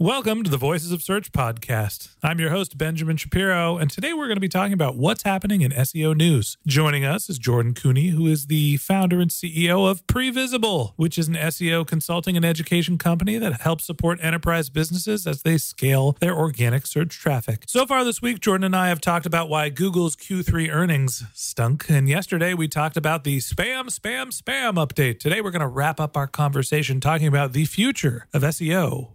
Welcome to the Voices of Search podcast. I'm your host, Benjamin Shapiro, and today we're going to be talking about what's happening in SEO news. Joining us is Jordan Koene, who is the founder and CEO of Previsible, which is an SEO consulting and education company that helps support enterprise businesses as they scale their organic search traffic. So far this week, Jordan and I have talked about why Google's Q3 earnings stunk, and yesterday we talked about the spam, spam, spam update. Today we're going to wrap up our conversation talking about the future of SEO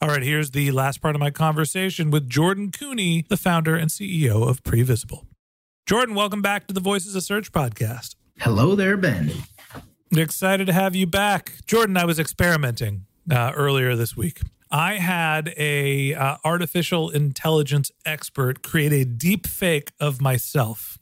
All right, here's the last part of my conversation with Jordan Koene, the founder and CEO of Previsible. Jordan, welcome back to the Voices of Search podcast. Hello there, Ben. Excited to have you back. Jordan, I was experimenting uh, earlier this week. I had a uh, artificial intelligence expert create a deep fake of myself.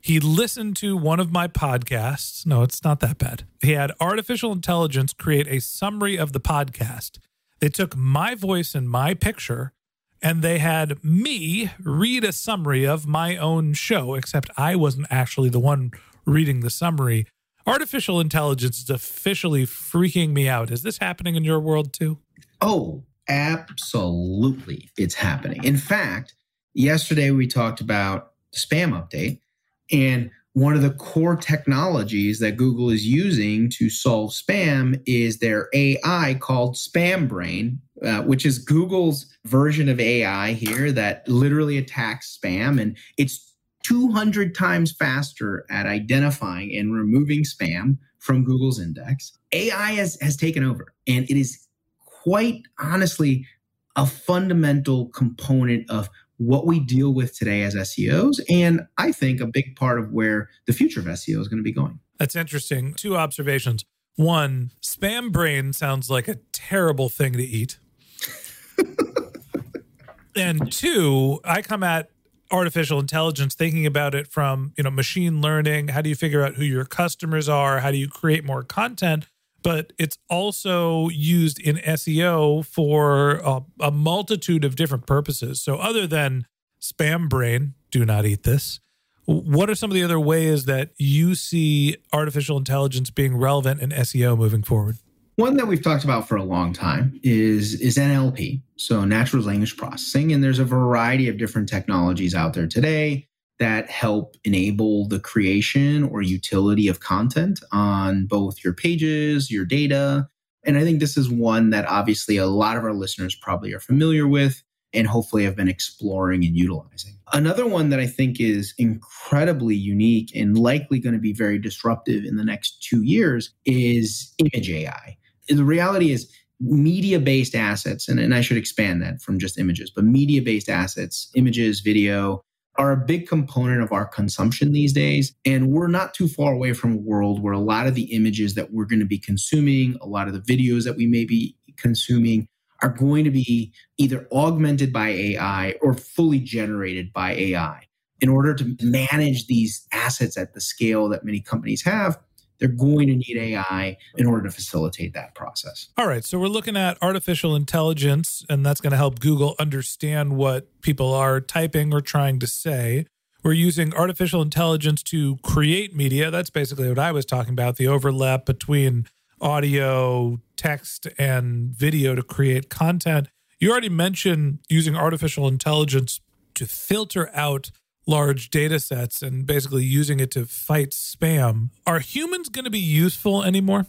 He listened to one of my podcasts. No, it's not that bad. He had artificial intelligence create a summary of the podcast. They took my voice and my picture and they had me read a summary of my own show, except I wasn't actually the one reading the summary. Artificial intelligence is officially freaking me out. Is this happening in your world too? Oh, absolutely. It's happening. In fact, yesterday we talked about the spam update, and one of the core technologies that Google is using to solve spam is their AI called Spam Brain, uh, which is Google's version of AI here that literally attacks spam. And it's 200 times faster at identifying and removing spam from Google's index. AI has, has taken over, and it is quite honestly a fundamental component of what we deal with today as SEOs. And I think a big part of where the future of SEO is going to be going. That's interesting. Two observations. One, spam brain sounds like a terrible thing to eat. and two, I come at artificial intelligence thinking about it from, you know, machine learning, how do you figure out who your customers are, how do you create more content? But it's also used in SEO for a, a multitude of different purposes. So other than spam brain, do not eat this. What are some of the other ways that you see artificial intelligence being relevant in SEO moving forward? One that we've talked about for a long time is is NLP, so natural language processing, and there's a variety of different technologies out there today that help enable the creation or utility of content on both your pages, your data. And I think this is one that obviously a lot of our listeners probably are familiar with and hopefully have been exploring and utilizing. Another one that I think is incredibly unique and likely going to be very disruptive in the next two years is image AI. The reality is, media based assets, and, and I should expand that from just images, but media based assets, images, video, are a big component of our consumption these days. And we're not too far away from a world where a lot of the images that we're going to be consuming, a lot of the videos that we may be consuming, are going to be either augmented by AI or fully generated by AI. In order to manage these assets at the scale that many companies have, they're going to need AI in order to facilitate that process. All right. So we're looking at artificial intelligence, and that's going to help Google understand what people are typing or trying to say. We're using artificial intelligence to create media. That's basically what I was talking about the overlap between audio, text, and video to create content. You already mentioned using artificial intelligence to filter out large data sets and basically using it to fight spam. Are humans going to be useful anymore?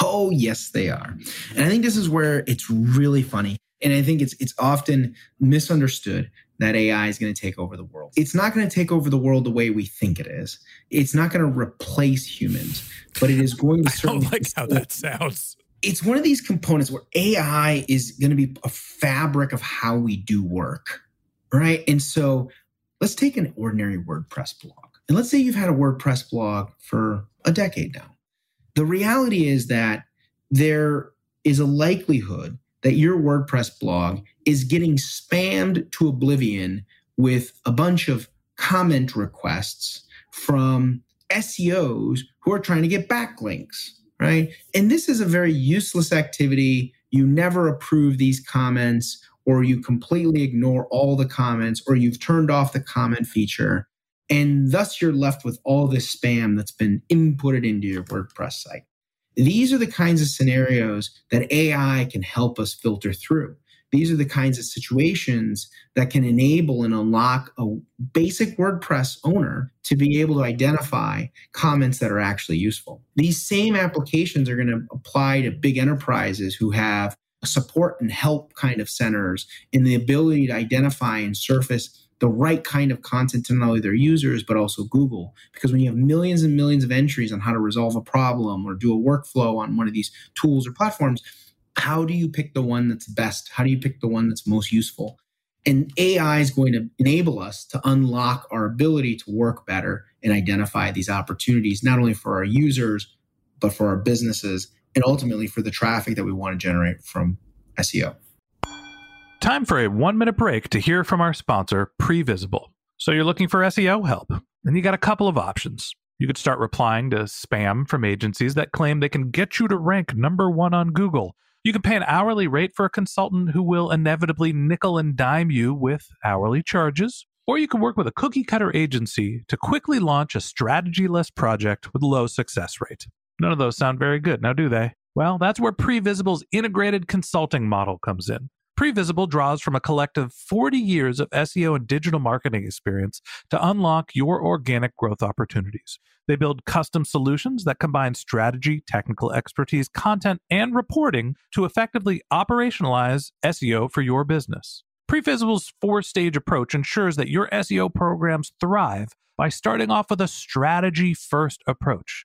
Oh, yes, they are. And I think this is where it's really funny. And I think it's it's often misunderstood that AI is going to take over the world. It's not going to take over the world the way we think it is. It's not going to replace humans, but it is going to. I don't like how that sounds. It's one of these components where AI is going to be a fabric of how we do work, right? And so let's take an ordinary WordPress blog. And let's say you've had a WordPress blog for a decade now. The reality is that there is a likelihood that your WordPress blog is getting spammed to oblivion with a bunch of comment requests from SEOs who are trying to get backlinks, right? And this is a very useless activity. You never approve these comments or you completely ignore all the comments, or you've turned off the comment feature. And thus you're left with all this spam that's been inputted into your WordPress site. These are the kinds of scenarios that AI can help us filter through. These are the kinds of situations that can enable and unlock a basic WordPress owner to be able to identify comments that are actually useful. These same applications are going to apply to big enterprises who have support and help kind of centers in the ability to identify and surface the right kind of content to not only their users but also Google. Because when you have millions and millions of entries on how to resolve a problem or do a workflow on one of these tools or platforms, how do you pick the one that's best? How do you pick the one that's most useful? And AI is going to enable us to unlock our ability to work better and identify these opportunities, not only for our users, but for our businesses and ultimately for the traffic that we want to generate from SEO. Time for a one minute break to hear from our sponsor, Previsible. So you're looking for SEO help, and you got a couple of options. You could start replying to spam from agencies that claim they can get you to rank number one on Google. You can pay an hourly rate for a consultant who will inevitably nickel and dime you with hourly charges. Or you can work with a cookie cutter agency to quickly launch a strategy less project with low success rate. None of those sound very good, now do they? Well, that's where Previsible's integrated consulting model comes in. Previsible draws from a collective 40 years of SEO and digital marketing experience to unlock your organic growth opportunities. They build custom solutions that combine strategy, technical expertise, content, and reporting to effectively operationalize SEO for your business. Previsible's four stage approach ensures that your SEO programs thrive by starting off with a strategy first approach.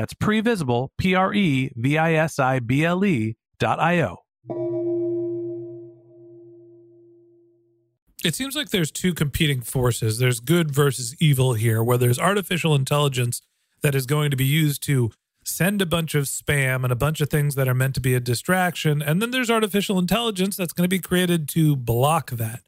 that's previsible, P R E V I S I B L E dot I O. It seems like there's two competing forces. There's good versus evil here, where there's artificial intelligence that is going to be used to send a bunch of spam and a bunch of things that are meant to be a distraction. And then there's artificial intelligence that's going to be created to block that.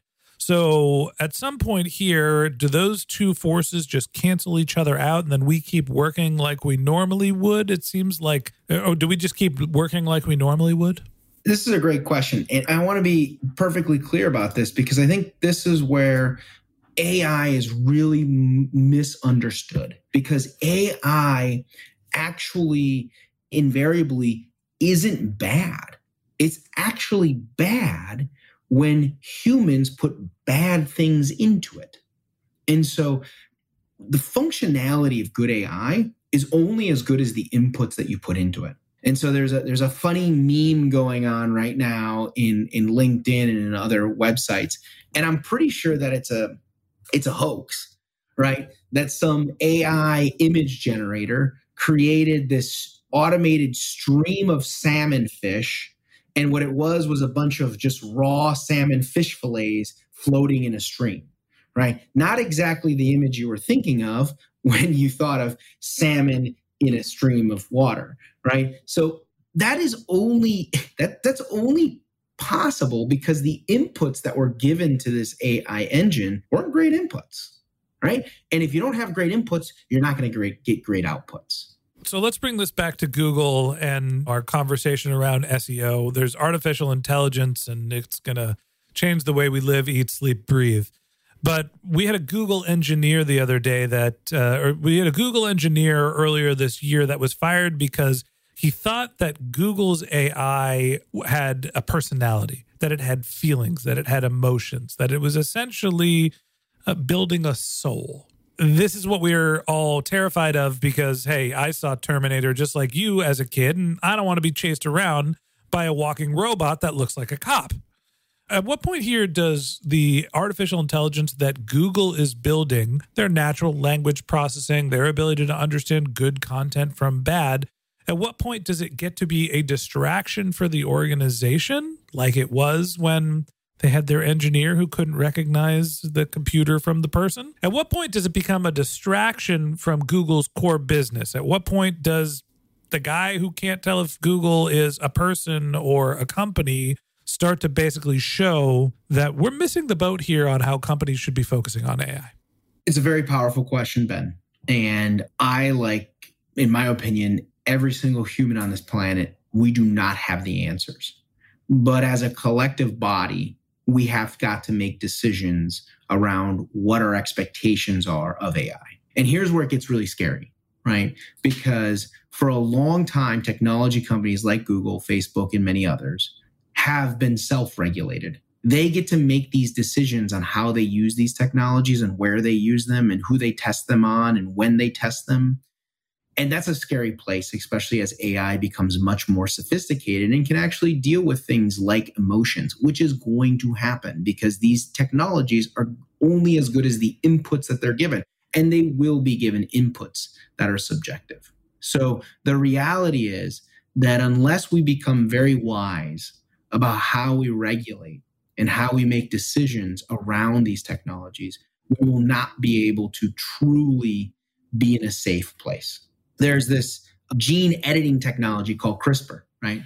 So at some point here, do those two forces just cancel each other out and then we keep working like we normally would? It seems like, or do we just keep working like we normally would? This is a great question. And I want to be perfectly clear about this because I think this is where AI is really misunderstood because AI actually invariably isn't bad. It's actually bad when humans put bad things into it. And so the functionality of good AI is only as good as the inputs that you put into it. And so there's a there's a funny meme going on right now in in LinkedIn and in other websites and I'm pretty sure that it's a it's a hoax, right? That some AI image generator created this automated stream of salmon fish and what it was was a bunch of just raw salmon fish fillets floating in a stream, right? Not exactly the image you were thinking of when you thought of salmon in a stream of water, right? So that is only that that's only possible because the inputs that were given to this AI engine weren't great inputs, right? And if you don't have great inputs, you're not going to get great outputs. So let's bring this back to Google and our conversation around SEO. There's artificial intelligence, and it's going to change the way we live, eat, sleep, breathe. But we had a Google engineer the other day that, uh, or we had a Google engineer earlier this year that was fired because he thought that Google's AI had a personality, that it had feelings, that it had emotions, that it was essentially uh, building a soul this is what we're all terrified of because, hey, I saw Terminator just like you as a kid, and I don't want to be chased around by a walking robot that looks like a cop. At what point here does the artificial intelligence that Google is building, their natural language processing, their ability to understand good content from bad, at what point does it get to be a distraction for the organization like it was when they had their engineer who couldn't recognize the computer from the person. At what point does it become a distraction from Google's core business? At what point does the guy who can't tell if Google is a person or a company start to basically show that we're missing the boat here on how companies should be focusing on AI? It's a very powerful question, Ben. And I like, in my opinion, every single human on this planet, we do not have the answers. But as a collective body, we have got to make decisions around what our expectations are of AI. And here's where it gets really scary, right? Because for a long time, technology companies like Google, Facebook, and many others have been self regulated. They get to make these decisions on how they use these technologies and where they use them and who they test them on and when they test them. And that's a scary place, especially as AI becomes much more sophisticated and can actually deal with things like emotions, which is going to happen because these technologies are only as good as the inputs that they're given. And they will be given inputs that are subjective. So the reality is that unless we become very wise about how we regulate and how we make decisions around these technologies, we will not be able to truly be in a safe place there's this gene editing technology called CRISPR, right?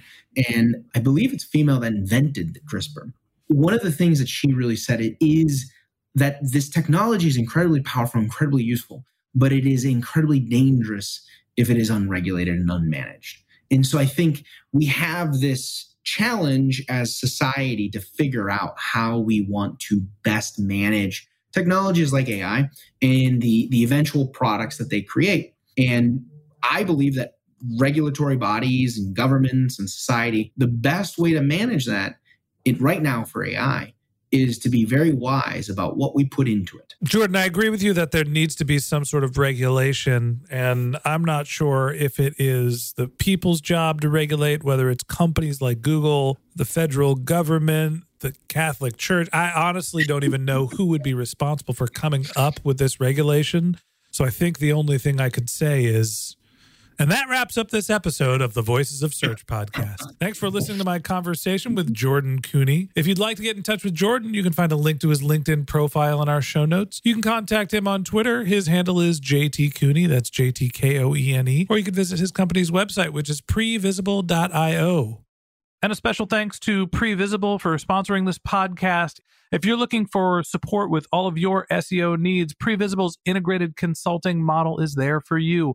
And I believe it's female that invented the CRISPR. One of the things that she really said it is that this technology is incredibly powerful, incredibly useful, but it is incredibly dangerous if it is unregulated and unmanaged. And so I think we have this challenge as society to figure out how we want to best manage technologies like AI and the, the eventual products that they create. And I believe that regulatory bodies and governments and society, the best way to manage that it, right now for AI is to be very wise about what we put into it. Jordan, I agree with you that there needs to be some sort of regulation. And I'm not sure if it is the people's job to regulate, whether it's companies like Google, the federal government, the Catholic Church. I honestly don't even know who would be responsible for coming up with this regulation. So I think the only thing I could say is And that wraps up this episode of the Voices of Search podcast. Thanks for listening to my conversation with Jordan Koene. If you'd like to get in touch with Jordan, you can find a link to his LinkedIn profile in our show notes. You can contact him on Twitter. His handle is JT Koene. That's J T K O E N E. Or you can visit his company's website, which is previsible.io. And a special thanks to Previsible for sponsoring this podcast. If you're looking for support with all of your SEO needs, Previsible's integrated consulting model is there for you.